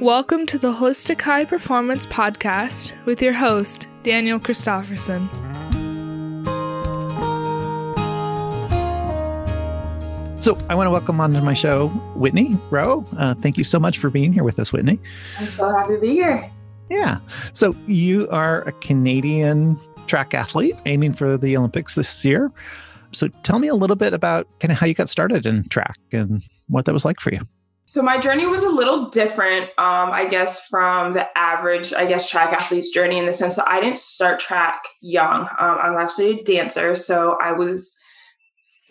Welcome to the Holistic High Performance Podcast with your host, Daniel Christofferson. So, I want to welcome onto my show Whitney Rowe. Uh, thank you so much for being here with us, Whitney. I'm so happy to be here. Yeah. So, you are a Canadian track athlete aiming for the Olympics this year. So, tell me a little bit about kind of how you got started in track and what that was like for you. So my journey was a little different, um, I guess, from the average, I guess, track athlete's journey in the sense that I didn't start track young. Um, I was actually a dancer, so I was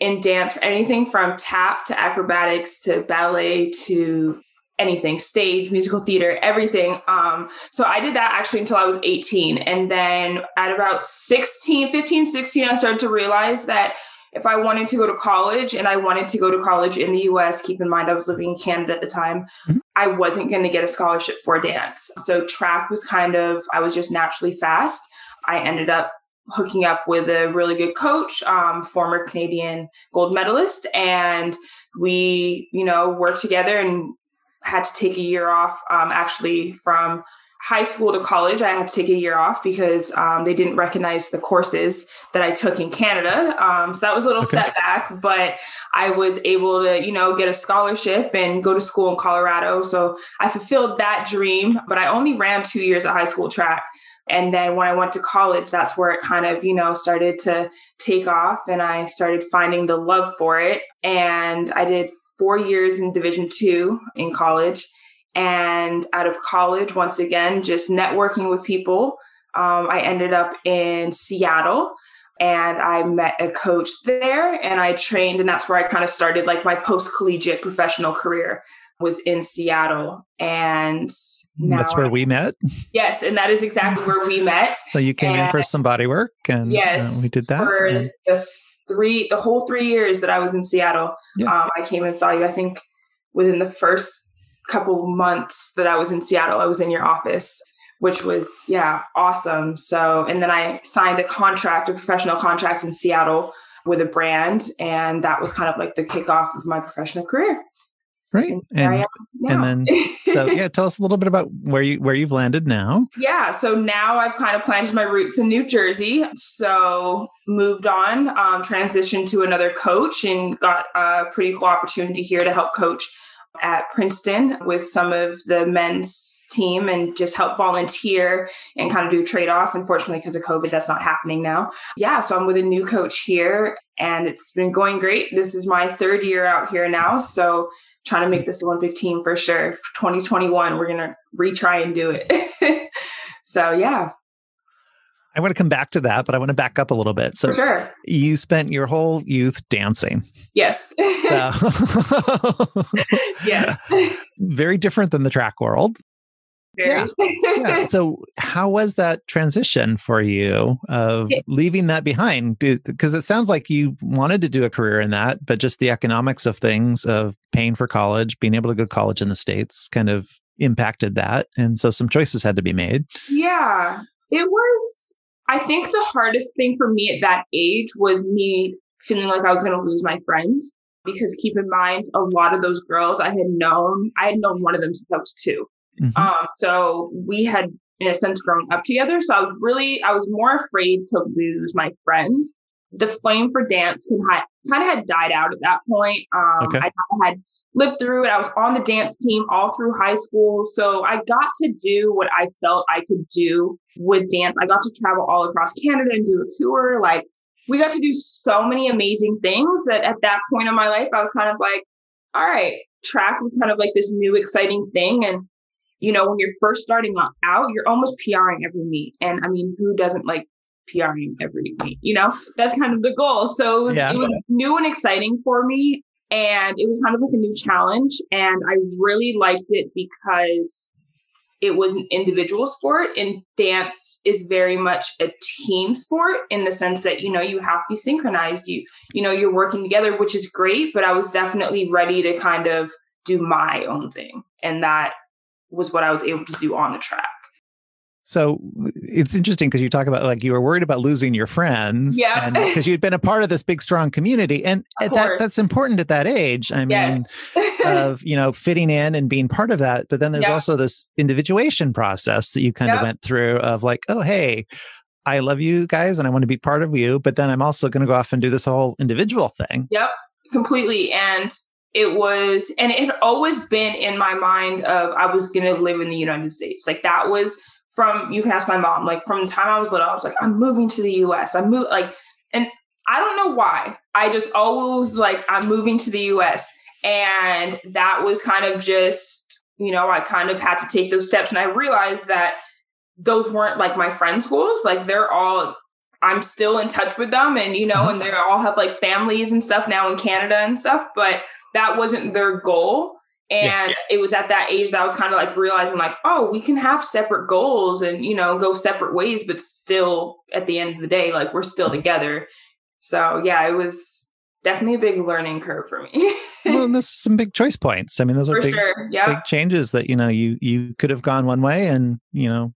in dance for anything from tap to acrobatics to ballet to anything stage musical theater everything um, so i did that actually until i was 18 and then at about 16 15 16 i started to realize that if I wanted to go to college and I wanted to go to college in the US, keep in mind I was living in Canada at the time, mm-hmm. I wasn't going to get a scholarship for dance. So track was kind of, I was just naturally fast. I ended up hooking up with a really good coach, um, former Canadian gold medalist, and we, you know, worked together and had to take a year off um, actually from high school to college, I had to take a year off because um, they didn't recognize the courses that I took in Canada. Um, so that was a little okay. setback, but I was able to, you know, get a scholarship and go to school in Colorado. So I fulfilled that dream, but I only ran two years of high school track. And then when I went to college, that's where it kind of, you know, started to take off and I started finding the love for it. And I did four years in Division two in college and out of college, once again, just networking with people, um, I ended up in Seattle and I met a coach there and I trained, and that's where I kind of started like my post collegiate professional career was in Seattle. And that's where I, we met. Yes, and that is exactly where we met. So you came and in for some body work, and uh, yes, uh, we did that. For and... the three, the whole three years that I was in Seattle, yeah. um, I came and saw you. I think within the first couple months that I was in Seattle, I was in your office, which was, yeah, awesome. So, and then I signed a contract, a professional contract in Seattle with a brand. And that was kind of like the kickoff of my professional career. Right. And, and, then so yeah, tell us a little bit about where you where you've landed now. Yeah. So now I've kind of planted my roots in New Jersey. So moved on, um, transitioned to another coach and got a pretty cool opportunity here to help coach at Princeton with some of the men's team and just help volunteer and kind of do trade off. Unfortunately, because of COVID, that's not happening now. Yeah, so I'm with a new coach here and it's been going great. This is my third year out here now. So trying to make this Olympic team for sure. 2021, we're going to retry and do it. so yeah. I want to come back to that, but I want to back up a little bit. So sure. you spent your whole youth dancing. Yes. yeah. Very different than the track world. Very. Yeah. yeah. So how was that transition for you of leaving that behind? Because it sounds like you wanted to do a career in that, but just the economics of things of paying for college, being able to go to college in the States kind of impacted that. And so some choices had to be made. Yeah. It was I think the hardest thing for me at that age was me feeling like I was going to lose my friends because keep in mind a lot of those girls I had known, I had known one of them since I was 2 mm-hmm. Um, so we had in a sense grown up together. So I was really, I was more afraid to lose my friends. The flame for dance can ha- kind of had died out at that point. Um, okay. I had lived through it. I was on the dance team all through high school. So I got to do what I felt I could do with dance. I got to travel all across Canada and do a tour. Like we got to do so many amazing things that at that point in my life, I was kind of like, all right, track was kind of like this new exciting thing. And, you know, when you're first starting out, you're almost PRing every meet. And I mean, who doesn't like PRing every meet? You know, that's kind of the goal. So it was, yeah. it was new and exciting for me. And it was kind of like a new challenge. And I really liked it because it was an individual sport and dance is very much a team sport in the sense that you know you have to be synchronized you you know you're working together which is great but i was definitely ready to kind of do my own thing and that was what i was able to do on the track so it's interesting because you talk about like you were worried about losing your friends. Yeah. Because you'd been a part of this big, strong community. And that, that's important at that age. I mean, of you know fitting in and being part of that but then there's yeah. also this individuation process that you kind of went through of like oh hey i love you guys and i want to be part of you but then i'm also going to go off and do this whole individual thing yep completely and it was and it had always been in my mind of i was going to live in the united states like that was from you can ask my mom like from the time i was little i was like i'm moving to the us i'm moving like and i don't know why i just always like i'm moving to the us and that was kind of just you know i kind of had to take those steps and i realized that those weren't like my friends goals. like they're all i'm still in touch with them and you know uh-huh. and they all have like families and stuff now in canada and stuff but that wasn't their goal. And yeah, it was at that age that I was kind of like realizing, like, oh, we can have separate goals and, you know, go separate ways, but still at the end of the day, like we're still together. So, yeah, it was definitely a big learning curve for me. well, and there's some big choice points. I mean, those are big, sure. yeah. big changes that, you know, you, you could have gone one way and, you know,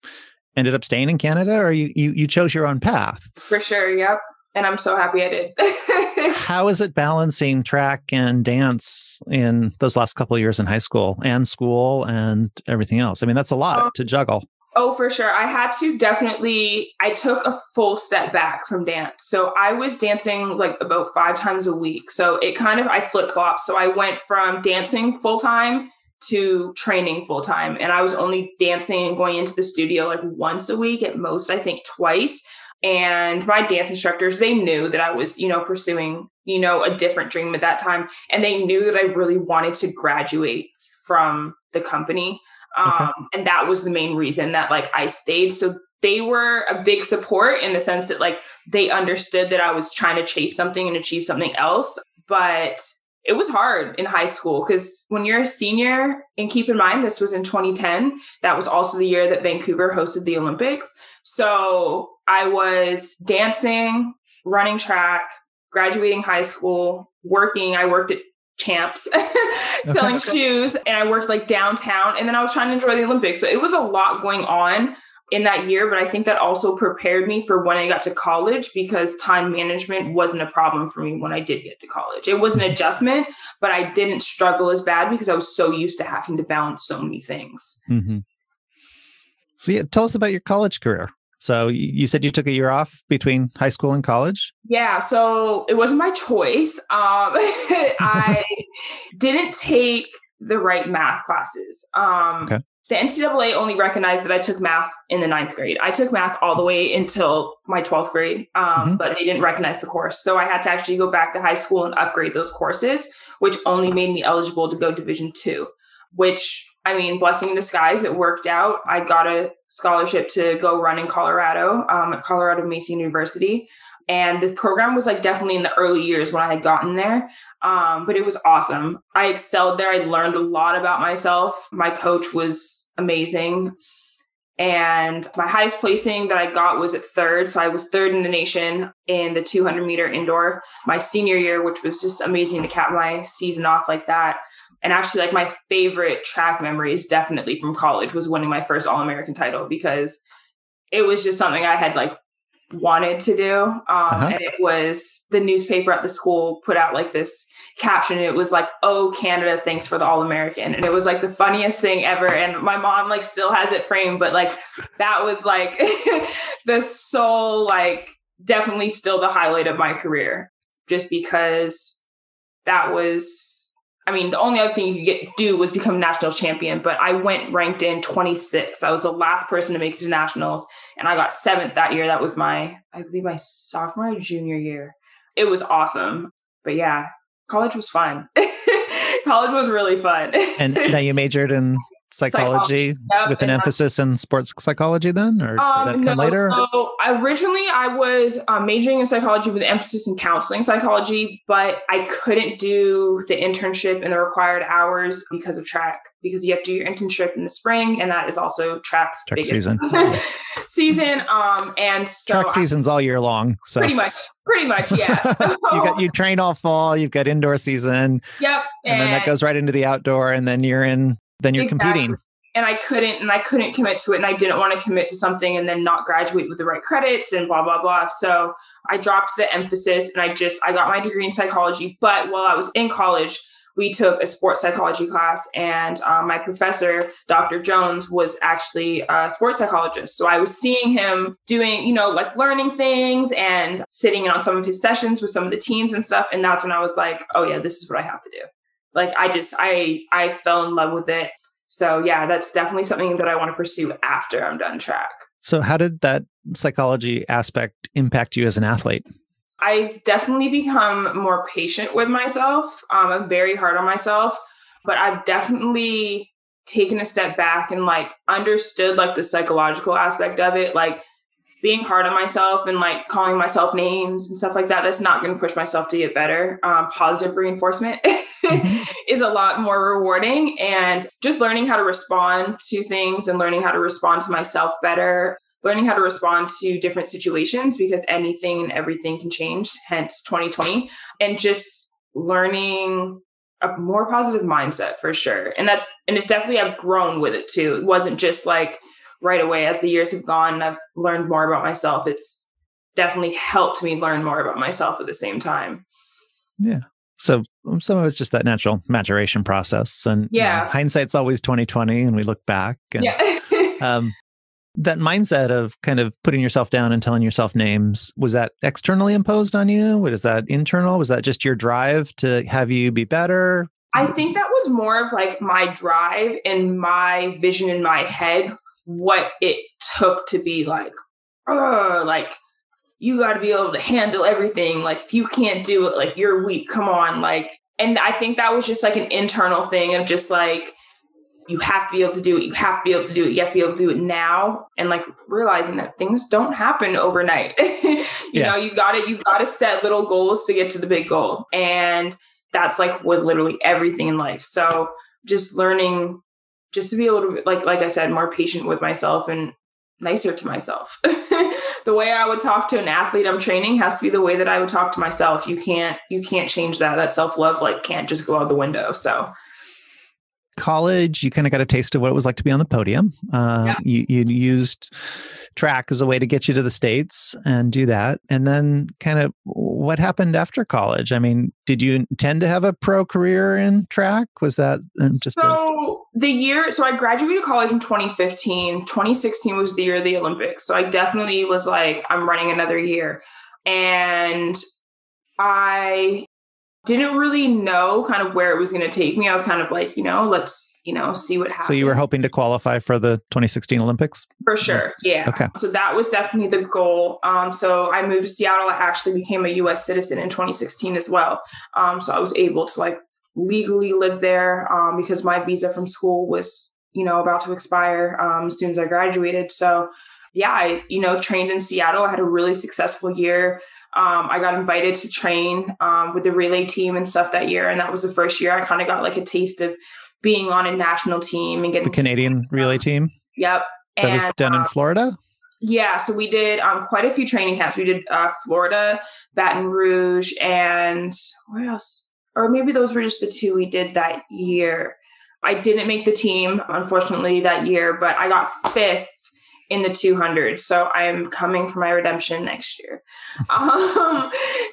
ended up staying in Canada or you, you, you chose your own path. For sure. Yep and I'm so happy I did. How is it balancing track and dance in those last couple of years in high school and school and everything else? I mean, that's a lot um, to juggle. Oh, for sure. I had to definitely, I took a full step back from dance. So I was dancing like about five times a week. So it kind of, I flip flopped. So I went from dancing full time to training full time. And I was only dancing and going into the studio like once a week at most, I think twice and my dance instructors they knew that i was you know pursuing you know a different dream at that time. And they knew that i really wanted to graduate from the company. Um, okay. and that was the main reason that like i stayed. So they were a big support in the sense that like they understood that i was trying to chase something and achieve something else. But it was hard in high school because when you're a senior, and keep in mind, this was in 2010, that was also the year that Vancouver hosted the Olympics. So I was dancing, running track, graduating high school, working. I worked at Champs selling shoes, and I worked like downtown. And then I was trying to enjoy the Olympics. So it was a lot going on in that year, but I think that also prepared me for when I got to college because time management wasn't a problem for me when I did get to college. It was an adjustment, but I didn't struggle as bad because I was so used to having to balance so many things. Mm-hmm. So, yeah, tell us about your college career. So, you said you took a year off between high school and college? Yeah. So, it wasn't my choice. Um, I didn't take the right math classes. Um, okay the NCAA only recognized that I took math in the ninth grade. I took math all the way until my 12th grade, um, mm-hmm. but they didn't recognize the course. So I had to actually go back to high school and upgrade those courses, which only made me eligible to go Division two, which I mean, blessing in disguise, it worked out. I got a scholarship to go run in Colorado um, at Colorado Mesa University. And the program was like definitely in the early years when I had gotten there. Um, but it was awesome. I excelled there. I learned a lot about myself. My coach was amazing. And my highest placing that I got was at third. So I was third in the nation in the 200 meter indoor my senior year, which was just amazing to cap my season off like that. And actually, like my favorite track memories definitely from college was winning my first All American title because it was just something I had like wanted to do. Um, uh-huh. And it was the newspaper at the school put out like this caption. it was like, "Oh, Canada, thanks for the All American," and it was like the funniest thing ever. And my mom like still has it framed, but like that was like the sole like definitely still the highlight of my career, just because that was I mean, the only other thing you could get do was become national champion, but I went ranked in 26. I was the last person to make it to nationals, and I got seventh that year. That was my, I believe, my sophomore junior year. It was awesome, but yeah, college was fun. college was really fun. and now you majored in psychology yep, with an emphasis in sports psychology then or um, did that come no, later? so originally i was um, majoring in psychology with emphasis in counseling psychology but i couldn't do the internship in the required hours because of track because you have to do your internship in the spring and that is also track's track biggest season. Season um and so track season's all year long so pretty much pretty much yeah. You got you train all fall you've got indoor season yep and, and then that goes right into the outdoor and then you're in then you're exactly. competing and I couldn't and I couldn't commit to it and I didn't want to commit to something and then not graduate with the right credits and blah blah blah. So I dropped the emphasis and I just I got my degree in psychology. But while I was in college, we took a sports psychology class, and um, my professor, Dr. Jones, was actually a sports psychologist. So I was seeing him doing, you know, like learning things and sitting in on some of his sessions with some of the teams and stuff. And that's when I was like, oh yeah, this is what I have to do. Like I just I I fell in love with it. So yeah, that's definitely something that I want to pursue after I'm done track. So how did that psychology aspect impact you as an athlete? I've definitely become more patient with myself. Um, I'm very hard on myself, but I've definitely taken a step back and like understood like the psychological aspect of it. Like being hard on myself and like calling myself names and stuff like that, that's not going to push myself to get better. Um, positive reinforcement mm-hmm. is a lot more rewarding. And just learning how to respond to things and learning how to respond to myself better, learning how to respond to different situations because anything and everything can change, hence 2020. And just learning a more positive mindset for sure. And that's, and it's definitely, I've grown with it too. It wasn't just like, right away as the years have gone and I've learned more about myself. It's definitely helped me learn more about myself at the same time. Yeah. So um, some of it's just that natural maturation process, and yeah, you know, hindsight's always twenty twenty, and we look back. And, yeah. um, that mindset of kind of putting yourself down and telling yourself names was that externally imposed on you? Was that internal? Was that just your drive to have you be better? I think that was more of like my drive and my vision in my head what it took to be like, oh, like you got to be able to handle everything. Like if you can't do it, like you're weak. Come on, like. And I think that was just like an internal thing of just like you have to be able to do it. You have to be able to do it. You have to be able to do it now. And like realizing that things don't happen overnight. you yeah. know, you got it. you got to set little goals to get to the big goal. And that's like with literally everything in life. So just learning just to be a little bit like like I said, more patient with myself and nicer to myself. the way I would talk to an athlete I'm training has to be the way that I would talk to myself. You can't you can't change that. That self-love like can't just go out the window. So college, you kind of got a taste of what it was like to be on the podium. Uh, yeah. you, you used track as a way to get you to the States and do that. And then, kind of, what happened after college? I mean, did you intend to have a pro career in track? Was that uh, just so the year? So I graduated college in 2015. 2016 was the year of the Olympics. So I definitely was like, I'm running another year. And I didn't really know kind of where it was going to take me. I was kind of like, you know, let's, you know, see what happens. So you were hoping to qualify for the 2016 Olympics? For sure. Yeah. Okay. So that was definitely the goal. Um, so I moved to Seattle. I actually became a US citizen in 2016 as well. Um, so I was able to like legally live there um, because my visa from school was, you know, about to expire um, as soon as I graduated. So yeah, I, you know, trained in Seattle. I had a really successful year. Um, I got invited to train um, with the relay team and stuff that year, and that was the first year I kind of got like a taste of being on a national team and getting the Canadian relay team. Yep, that and, was done in um, Florida. Yeah, so we did um, quite a few training camps. We did uh, Florida, Baton Rouge, and where else? Or maybe those were just the two we did that year. I didn't make the team, unfortunately, that year, but I got fifth in the 200. So I am coming for my redemption next year. Um,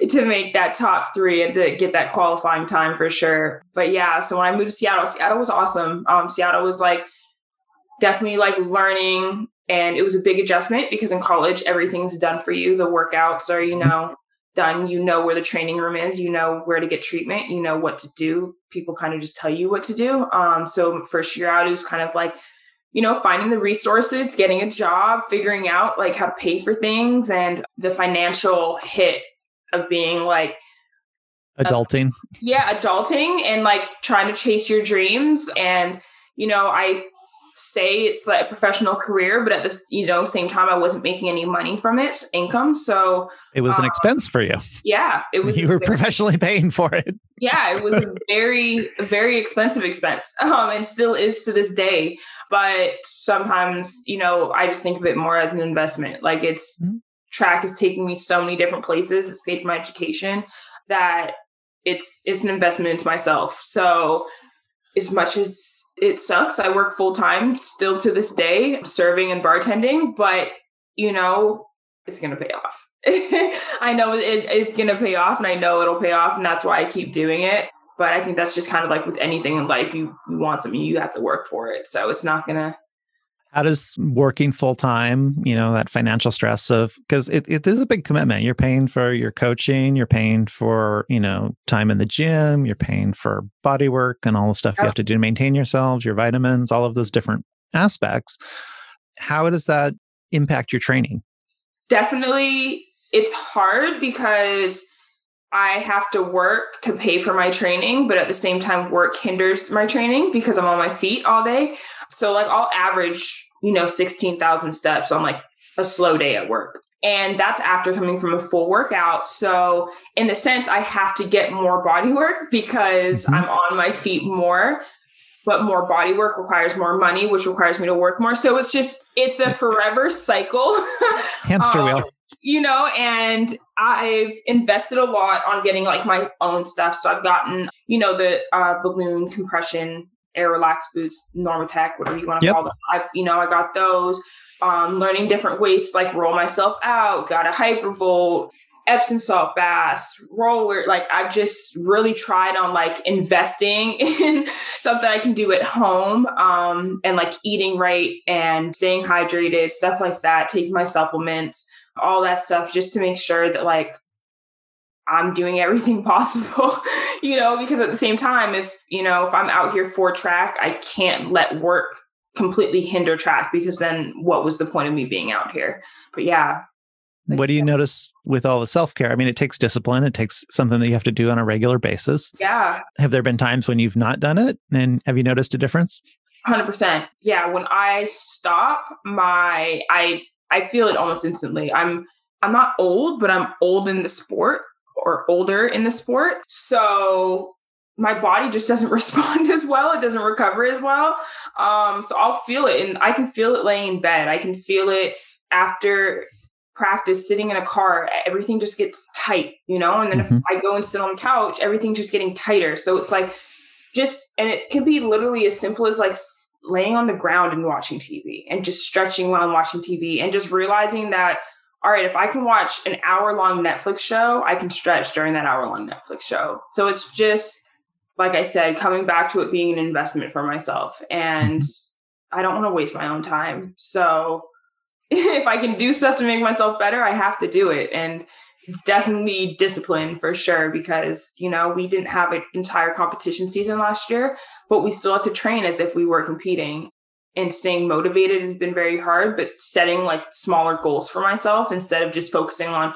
to make that top three and to get that qualifying time for sure. But yeah, so when I moved to Seattle, Seattle was awesome. Um, Seattle was like definitely like learning and it was a big adjustment because in college everything's done for you. The workouts are you know done. You know where the training room is. You know where to get treatment. You know what to do. People kind of just tell you what to do. Um so first year out it was kind of like you know, finding the resources, getting a job, figuring out like how to pay for things and the financial hit of being like adulting. yeah, adulting and like trying to chase your dreams. And, you know, I say it's like a professional career, but at the you know same time, I wasn't making any money from it, income. So it was an um, expense for you. Yeah, it was. You were very, professionally paying for it. Yeah, it was a very very expensive expense, um, and still is to this day. But sometimes, you know, I just think of it more as an investment. Like it's mm-hmm. track is taking me so many different places. It's paid for my education that it's it's an investment into myself. So as much as it sucks. I work full time still to this day, serving and bartending, but you know, it's going to pay off. I know it is going to pay off and I know it'll pay off. And that's why I keep doing it. But I think that's just kind of like with anything in life, you, you want something, you have to work for it. So it's not gonna how does working full time, you know, that financial stress of because it, it is a big commitment. You're paying for your coaching, you're paying for, you know, time in the gym, you're paying for body work and all the stuff you have to do to maintain yourselves, your vitamins, all of those different aspects. How does that impact your training? Definitely it's hard because I have to work to pay for my training, but at the same time, work hinders my training because I'm on my feet all day. So, like, I'll average, you know, 16,000 steps on like a slow day at work. And that's after coming from a full workout. So, in the sense, I have to get more body work because mm-hmm. I'm on my feet more. But more body work requires more money, which requires me to work more. So it's just, it's a forever cycle. Hamster um, wheel you know, and I've invested a lot on getting like my own stuff. So I've gotten, you know, the uh, balloon compression air relax boots, Normatec, whatever you want to yep. call them. I, you know, I got those. Um, learning different ways to like roll myself out. Got a hypervolt, Epsom salt baths, roller. Like I've just really tried on like investing in something I can do at home, um, and like eating right and staying hydrated, stuff like that. Taking my supplements all that stuff just to make sure that like I'm doing everything possible, you know, because at the same time, if, you know, if I'm out here for track, I can't let work completely hinder track because then what was the point of me being out here? But yeah. Like what do you notice with all the self care? I mean, it takes discipline. It takes something that you have to do on a regular basis. Yeah. Have there been times when you've not done it? And have you noticed a difference? 100%. Yeah. When I stop, my, I I feel it almost instantly. I'm I'm not old, but I'm old in the sport or older in the sport. So my body just doesn't respond as well. It doesn't recover as well. Um, so I'll feel it and I can feel it laying in bed. I can feel it after practice sitting in a car. Everything just gets tight, you know? And then mm-hmm. if I go and sit on the couch, everything's just getting tighter. So it's like just, and it can be literally as simple as like laying on the ground and watching TV and just stretching while I'm watching TV and just realizing that, all right, if I can watch an hour long Netflix show, I can stretch during that hour long Netflix show. So it's just, like I said, coming back to it being an investment for myself. And I don't want to waste my own time. So if I can do stuff to make myself better, I have to do it. And definitely discipline for sure because you know we didn't have an entire competition season last year but we still had to train as if we were competing. And staying motivated has been very hard but setting like smaller goals for myself instead of just focusing on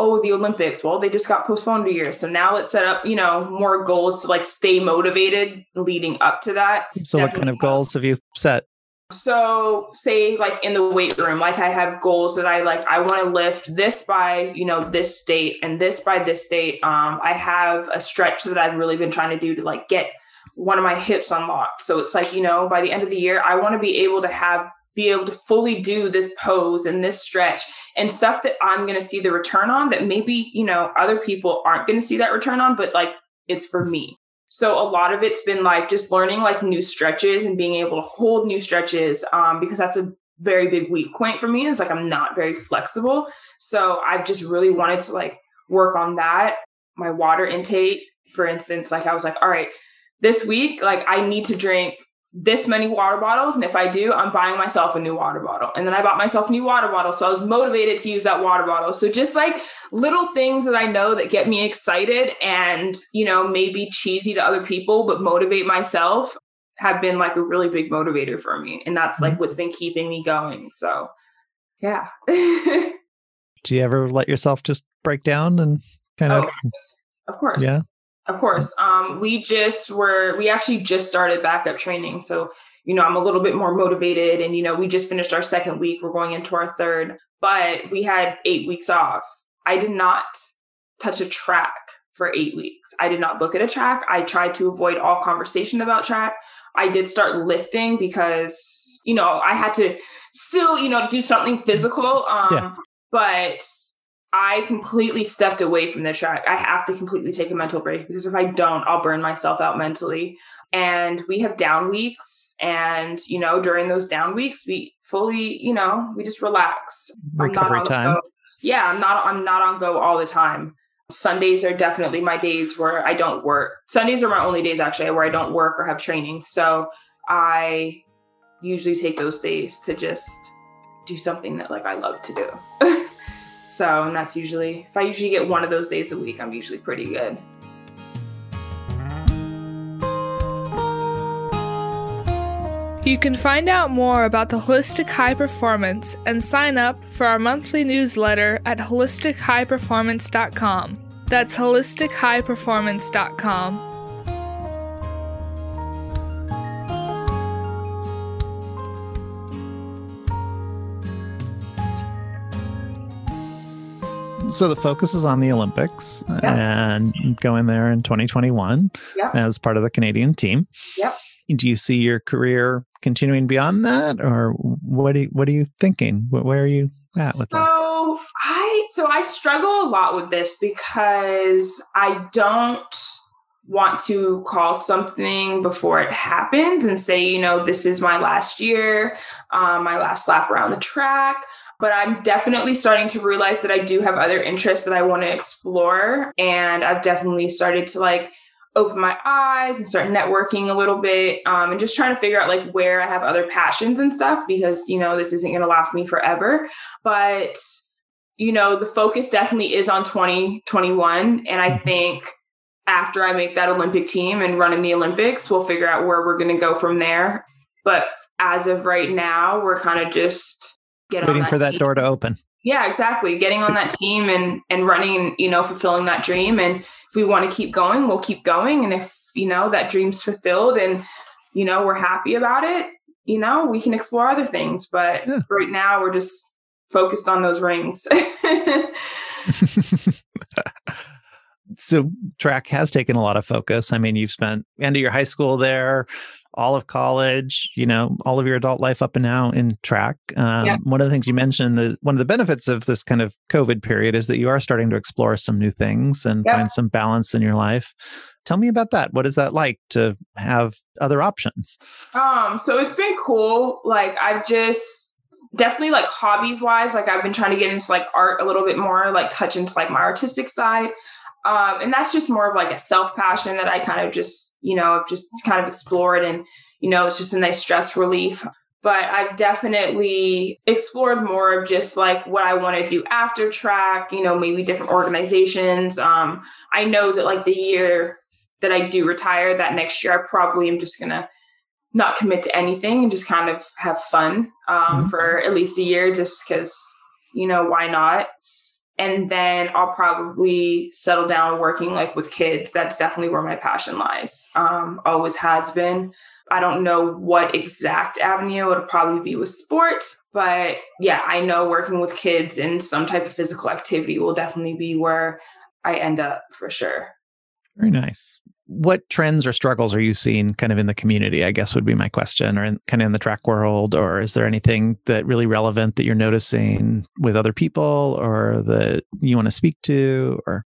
oh the olympics well they just got postponed a year. So now let's set up you know more goals to like stay motivated leading up to that. So definitely what kind of goals have you set so say like in the weight room like i have goals that i like i want to lift this by you know this date and this by this date um i have a stretch that i've really been trying to do to like get one of my hips unlocked. So it's like you know by the end of the year i want to be able to have be able to fully do this pose and this stretch and stuff that i'm going to see the return on that maybe you know other people aren't going to see that return on but like it's for me so a lot of it's been like just learning like new stretches and being able to hold new stretches um, because that's a very big weak point for me. It's like I'm not very flexible. So I've just really wanted to like work on that. My water intake, for instance, like I was like, all right, this week, like I need to drink this many water bottles. And if I do, I'm buying myself a new water bottle. And then I bought myself a new water bottle. So I was motivated to use that water bottle. So just like little things that I know that get me excited and, you know, maybe cheesy to other people, but motivate myself have been like a really big motivator for me. And that's like mm-hmm. what's been keeping me going. So yeah. do you ever let yourself just break down and kind of? Oh, of course. Yeah. Of course. Um, we just were, we actually just started backup training. So, you know, I'm a little bit more motivated and, you know, we just finished our second week. We're going into our third, but we had eight weeks off. I did not touch a track for eight weeks. I did not look at a track. I tried to avoid all conversation about track. I did start lifting because, you know, I had to still, you know, do something physical. Um, yeah. But I completely stepped away from the track. I have to completely take a mental break because if I don't, I'll burn myself out mentally. And we have down weeks. And, you know, during those down weeks, we fully, you know, we just relax. Recovery time. Yeah, I'm not I'm not on go all the time. Sundays are definitely my days where I don't work. Sundays are my only days actually where I don't work or have training. So I usually take those days to just do something that like I love to do. so, and that's usually if I usually get one of those days a week, I'm usually pretty good. You can find out more about the Holistic High Performance and sign up for our monthly newsletter at holistichighperformance.com. That's holistichighperformance.com. so the focus is on the Olympics yeah. and going there in 2021 as part of the Canadian team. Yep. Do you see your career continuing beyond that, or what? Are you, what are you thinking? Where are you at with so, that? So I so I struggle a lot with this because I don't want to call something before it happens and say, you know, this is my last year, um, my last lap around the track. But I'm definitely starting to realize that I do have other interests that I want to explore. And I've definitely started to like open my eyes and start networking a little bit um, and just trying to figure out like where I have other passions and stuff because, you know, this isn't going to last me forever. But, you know, the focus definitely is on 2021. And I mm-hmm. think after I make that Olympic team and run in the Olympics, we'll figure out where we're going to go from there. But as of right now, we're kind of just getting waiting that for that team. door to open. Yeah, exactly. Getting on that team and and running, you know, fulfilling that dream. And if we want to keep going, we'll keep going. And if you know that dream's fulfilled and you know we're happy about it, you know, we can explore other things. But yeah. right now, we're just focused on those rings. so track has taken a lot of focus. I mean, you've spent end of your high school there, all of college, you know, all of your adult life up and now in track. Um, yeah. One of the things you mentioned, the, one of the benefits of this kind of COVID period is that you are starting to explore some new things and yeah. find some balance in your life. Tell me about that. What is that like to have other options? Um, so it's been cool. Like I've just definitely like hobbies wise, like I've been trying to get into like art a little bit more, like touch into like my artistic side. Um, and that's just more of like a self passion that I kind of just, you know, just kind of explored. And, you know, it's just a nice stress relief. But I've definitely explored more of just like what I want to do after track, you know, maybe different organizations. Um, I know that like the year that I do retire, that next year, I probably am just going to not commit to anything and just kind of have fun um, mm-hmm. for at least a year, just because, you know, why not? And then I'll probably settle down working like with kids. That's definitely where my passion lies. Um, always has been. I don't know what exact avenue it'll probably be with sports, but yeah, I know working with kids in some type of physical activity will definitely be where I end up for sure. Very nice what trends or struggles are you seeing kind of in the community i guess would be my question or in, kind of in the track world or is there anything that really relevant that you're noticing with other people or that you want to speak to or?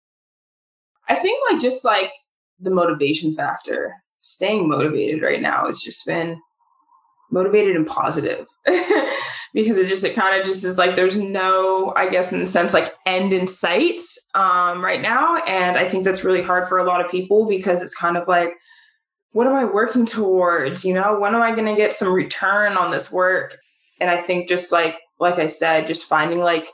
I think like just like the motivation factor staying motivated right now has just been motivated and positive. Because it just it kind of just is like there's no i guess in the sense like end in sight um, right now. And i think that's really hard for a lot of people because it's kind of like what am i working towards? You know when am i going to get some return on this work? And i think just like like i said just finding like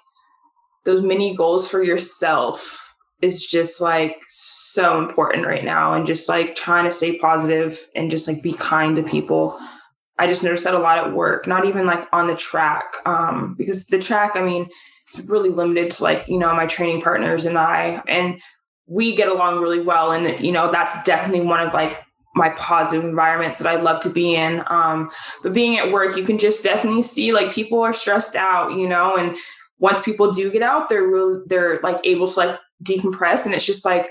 those mini goals for yourself is just like so important right now. And just like trying to stay positive and just like be kind to people I just noticed that a lot at work, not even like on the track. Um, because the track, I mean, it's really limited to like, you know, my training partners and I, and we get along really well. And, you know, that's definitely one of like my positive environments that I love to be in. Um, but being at work, you can just definitely see like people are stressed out, you know, and once people do get out, they're really, they're like able to like decompress. And it's just like,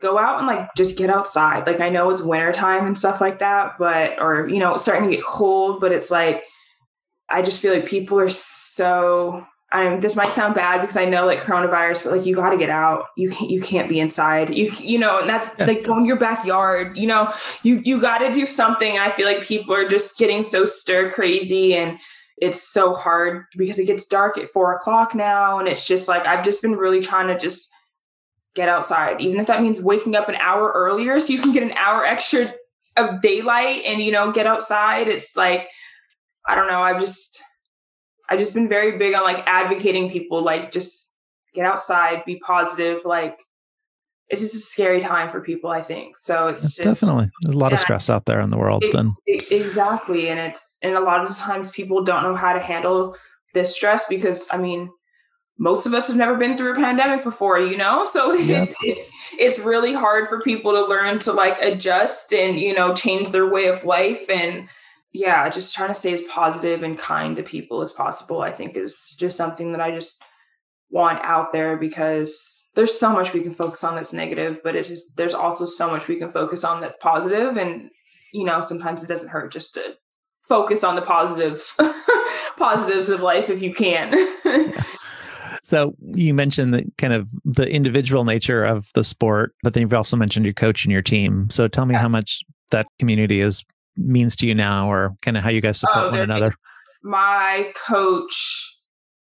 go out and like just get outside. Like I know it's wintertime and stuff like that, but or you know, it's starting to get cold, but it's like I just feel like people are so I mean, this might sound bad because I know like coronavirus, but like you got to get out. You can't you can't be inside. You you know, and that's yeah. like go in your backyard. You know, you you got to do something. I feel like people are just getting so stir crazy and it's so hard because it gets dark at four o'clock now, and it's just like I've just been really trying to just get outside, even if that means waking up an hour earlier so you can get an hour extra of daylight and, you know, get outside. It's like, I don't know. I've just, I've just been very big on like advocating people, like just get outside, be positive. Like it's just a scary time for people, I think. So it's just, definitely there's a lot yeah, of stress out there in the world. And exactly. And it's, and a lot of times people don't know how to handle this stress because I mean, most of us have never been through a pandemic before, you know? So yep. it's, it's, it's really hard for people to learn to like adjust and, you know, change their way of life. And yeah, just trying to stay as positive and kind to people as possible, I think is just something that I just want out there because there's so much we can focus on that's negative, but it's just, there's also so much we can focus on that's positive And, you know, sometimes it doesn't hurt just to focus on the positive positives of life if you can. So you mentioned the kind of the individual nature of the sport, but then you've also mentioned your coach and your team. So tell me how much that community is means to you now, or kind of how you guys support oh, one another. My coach,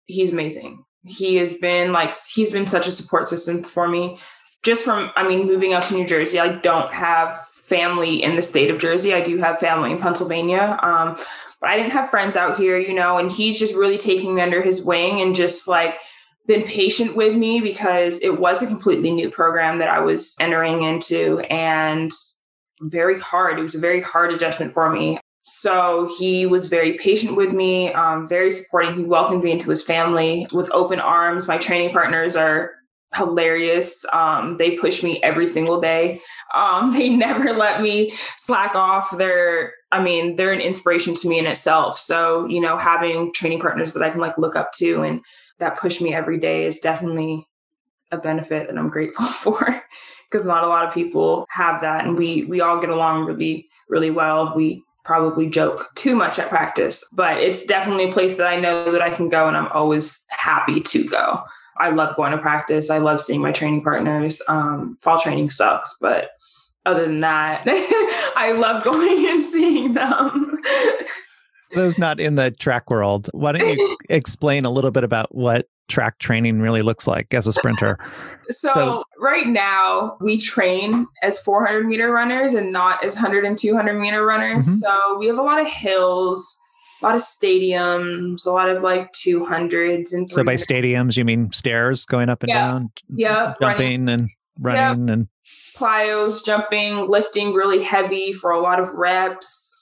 he's amazing. He has been like he's been such a support system for me. Just from I mean, moving up to New Jersey, I don't have family in the state of Jersey. I do have family in Pennsylvania. Um, but I didn't have friends out here, you know, and he's just really taking me under his wing and just like been patient with me because it was a completely new program that I was entering into and very hard. It was a very hard adjustment for me. So he was very patient with me, um, very supporting. He welcomed me into his family with open arms. My training partners are hilarious. Um, they push me every single day. Um, they never let me slack off. They're, I mean, they're an inspiration to me in itself. So, you know, having training partners that I can like look up to and that push me every day is definitely a benefit that I'm grateful for because not a lot of people have that and we we all get along really really well. We probably joke too much at practice, but it's definitely a place that I know that I can go and I'm always happy to go. I love going to practice. I love seeing my training partners. Um, fall training sucks, but other than that, I love going and seeing them those not in the track world, why don't you explain a little bit about what track training really looks like as a sprinter? So, so right now we train as 400 meter runners and not as 100 and 200 meter runners. Mm-hmm. So we have a lot of hills, a lot of stadiums, a lot of like 200s and. So by stadiums, you mean stairs going up and yeah. down, yeah, jumping running. and running yep. and plyos, jumping, lifting really heavy for a lot of reps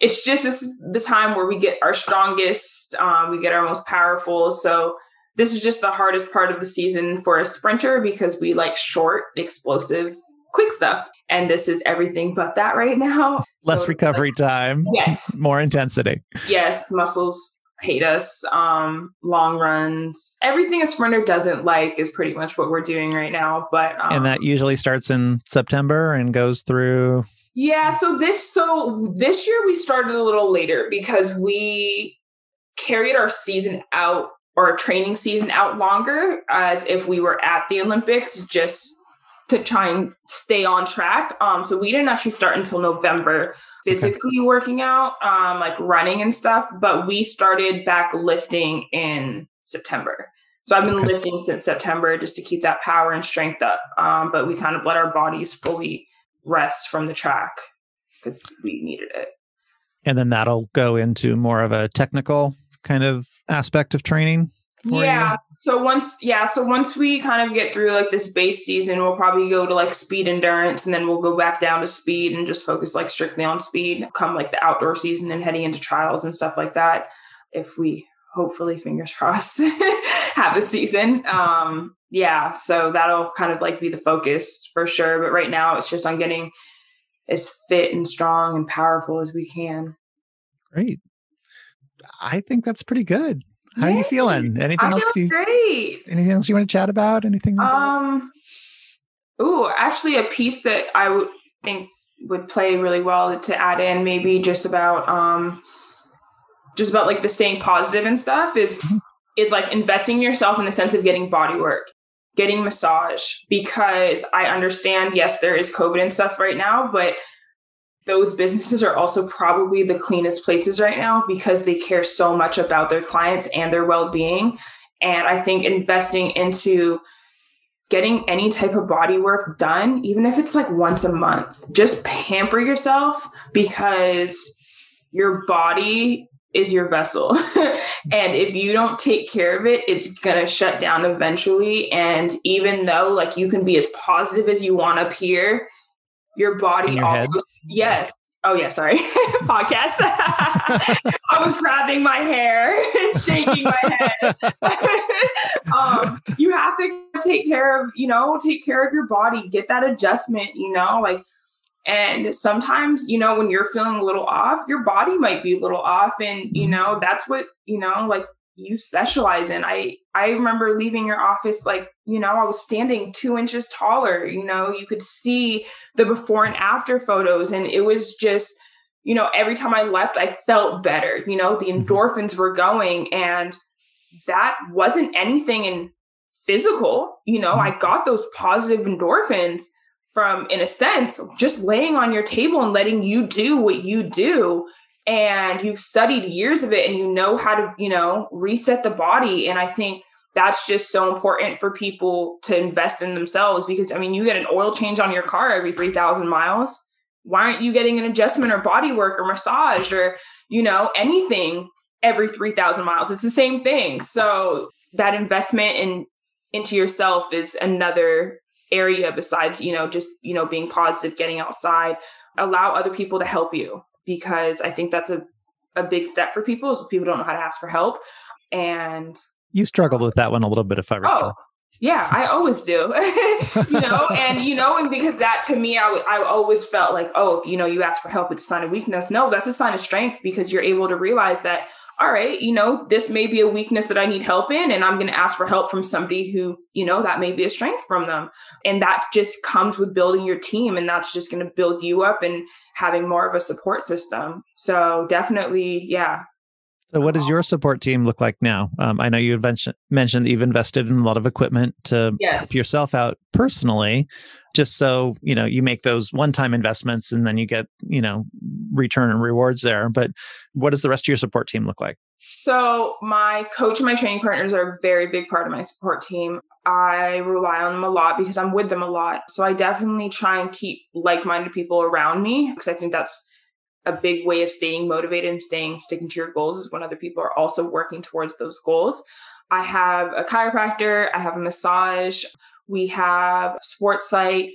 it's just this is the time where we get our strongest, um, we get our most powerful. So this is just the hardest part of the season for a sprinter because we like short, explosive, quick stuff. And this is everything but that right now. Less so, recovery time. Yes. More intensity. Yes. Muscles hate us. Um, long runs. Everything a sprinter doesn't like is pretty much what we're doing right now. But um, and that usually starts in September and goes through yeah, so this so this year we started a little later because we carried our season out or our training season out longer as if we were at the Olympics just to try and stay on track. Um, so we didn't actually start until November physically okay. working out, um, like running and stuff, but we started back lifting in September. So I've been okay. lifting since September just to keep that power and strength up. Um, but we kind of let our bodies fully rest from the track because we needed it. And then that'll go into more of a technical kind of aspect of training. Yeah. You? So once, yeah. So once we kind of get through like this base season, we'll probably go to like speed endurance and then we'll go back down to speed and just focus like strictly on speed come like the outdoor season and heading into trials and stuff like that. If we hopefully, fingers crossed, have a season. Um, yeah, so that'll kind of like be the focus for sure. But right now, it's just on getting as fit and strong and powerful as we can. Great. I think that's pretty good. How Yay. are you feeling? Anything I else? You, great. Anything else you want to chat about? Anything? Else? Um. Ooh, actually, a piece that I would think would play really well to add in, maybe just about um, just about like the staying positive and stuff is mm-hmm. is like investing yourself in the sense of getting body work getting massage because I understand, yes, there is COVID and stuff right now, but those businesses are also probably the cleanest places right now because they care so much about their clients and their well being. And I think investing into getting any type of body work done, even if it's like once a month, just pamper yourself because your body is your vessel. and if you don't take care of it, it's going to shut down eventually. And even though like you can be as positive as you want up here, your body your also, head? yes. Oh yeah, sorry. Podcast. I was grabbing my hair and shaking my head. um, you have to take care of, you know, take care of your body, get that adjustment, you know, like and sometimes, you know, when you're feeling a little off, your body might be a little off. And, you mm-hmm. know, that's what, you know, like you specialize in. I I remember leaving your office like, you know, I was standing two inches taller. You know, you could see the before and after photos. And it was just, you know, every time I left, I felt better. You know, the mm-hmm. endorphins were going. And that wasn't anything in physical. You know, I mm-hmm. got those positive endorphins from, in a sense, just laying on your table and letting you do what you do. And you've studied years of it and you know how to, you know, reset the body. And I think that's just so important for people to invest in themselves because, I mean, you get an oil change on your car every 3,000 miles. Why aren't you getting an adjustment or body work or massage or, you know, anything every 3,000 miles? It's the same thing. So that investment in into yourself is another area besides you know just you know being positive getting outside allow other people to help you because i think that's a, a big step for people is people don't know how to ask for help. And you struggled with that one a little bit if i oh, recall. oh, yeah i always do you know and you know and because that to me I, I always felt like oh if you know you ask for help it's a sign of weakness no that's a sign of strength because you're able to realize that all right, you know, this may be a weakness that I need help in, and I'm going to ask for help from somebody who, you know, that may be a strength from them. And that just comes with building your team, and that's just going to build you up and having more of a support system. So definitely, yeah, so, what does your support team look like now? Um, I know you mentioned that you've invested in a lot of equipment to yes. help yourself out personally, just so you know you make those one-time investments and then you get you know return and rewards there. But what does the rest of your support team look like? So, my coach and my training partners are a very big part of my support team. I rely on them a lot because I'm with them a lot. So, I definitely try and keep like-minded people around me because I think that's a big way of staying motivated and staying sticking to your goals is when other people are also working towards those goals. I have a chiropractor, I have a massage, we have sports psych,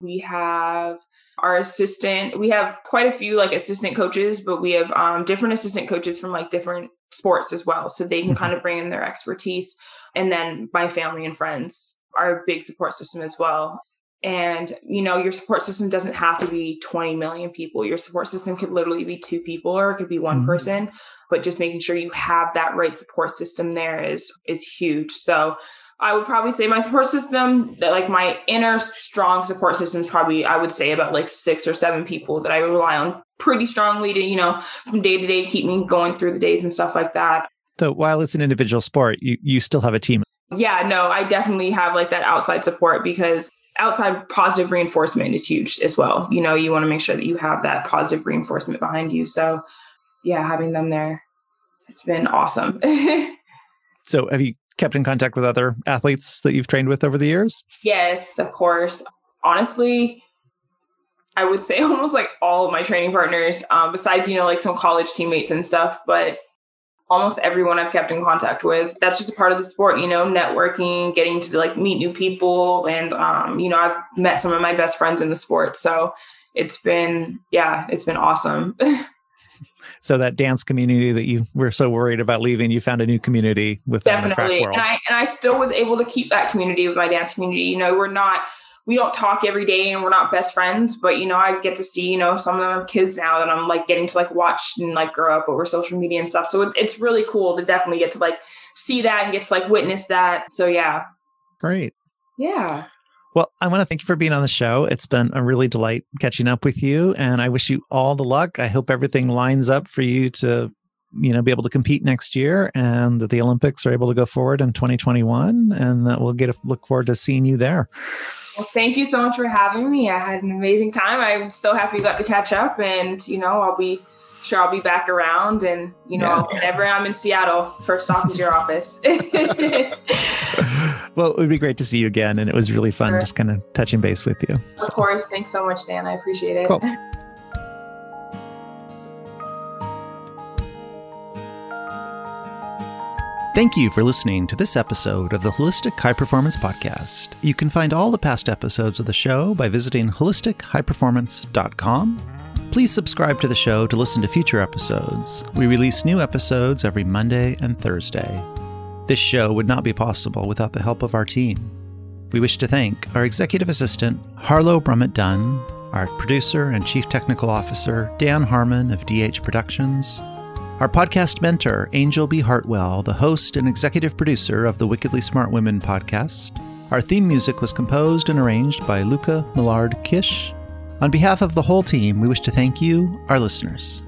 we have our assistant. We have quite a few like assistant coaches, but we have um, different assistant coaches from like different sports as well. So they can mm-hmm. kind of bring in their expertise. And then my family and friends are a big support system as well. And, you know, your support system doesn't have to be 20 million people. Your support system could literally be two people or it could be one mm-hmm. person, but just making sure you have that right support system there is is huge. So I would probably say my support system, that like my inner strong support system is probably, I would say about like six or seven people that I rely on pretty strongly to, you know, from day to day keep me going through the days and stuff like that. So while it's an individual sport, you, you still have a team. Yeah, no, I definitely have like that outside support because outside positive reinforcement is huge as well. You know, you want to make sure that you have that positive reinforcement behind you. So, yeah, having them there, it's been awesome. so, have you kept in contact with other athletes that you've trained with over the years? Yes, of course. Honestly, I would say almost like all of my training partners, um, besides, you know, like some college teammates and stuff. But almost everyone I've kept in contact with. That's just a part of the sport, you know, networking, getting to like meet new people. And, um, you know, I've met some of my best friends in the sport. So it's been, yeah, it's been awesome. so that dance community that you were so worried about leaving, you found a new community with definitely. And I, and I still was able to keep that community with my dance community. You know, we're not, we don't talk every day and we're not best friends, but you know, I get to see, you know, some of the kids now that I'm like getting to like watch and like grow up over social media and stuff. So it, it's really cool to definitely get to like see that and get to like witness that. So yeah. Great. Yeah. Well, I want to thank you for being on the show. It's been a really delight catching up with you and I wish you all the luck. I hope everything lines up for you to you know be able to compete next year and that the olympics are able to go forward in 2021 and that we'll get a look forward to seeing you there well, thank you so much for having me. I had an amazing time. I'm so happy we got to catch up, and you know, I'll be sure I'll be back around. And, you know, yeah. whenever I'm in Seattle, first stop is your office. well, it would be great to see you again. And it was really fun sure. just kind of touching base with you. Of so. course. Thanks so much, Dan. I appreciate it. Cool. Thank you for listening to this episode of the Holistic High Performance Podcast. You can find all the past episodes of the show by visiting holistichighperformance.com. Please subscribe to the show to listen to future episodes. We release new episodes every Monday and Thursday. This show would not be possible without the help of our team. We wish to thank our executive assistant, Harlow Brummett Dunn, our producer and chief technical officer, Dan Harmon of DH Productions, our podcast mentor, Angel B. Hartwell, the host and executive producer of the Wickedly Smart Women podcast. Our theme music was composed and arranged by Luca Millard Kish. On behalf of the whole team, we wish to thank you, our listeners.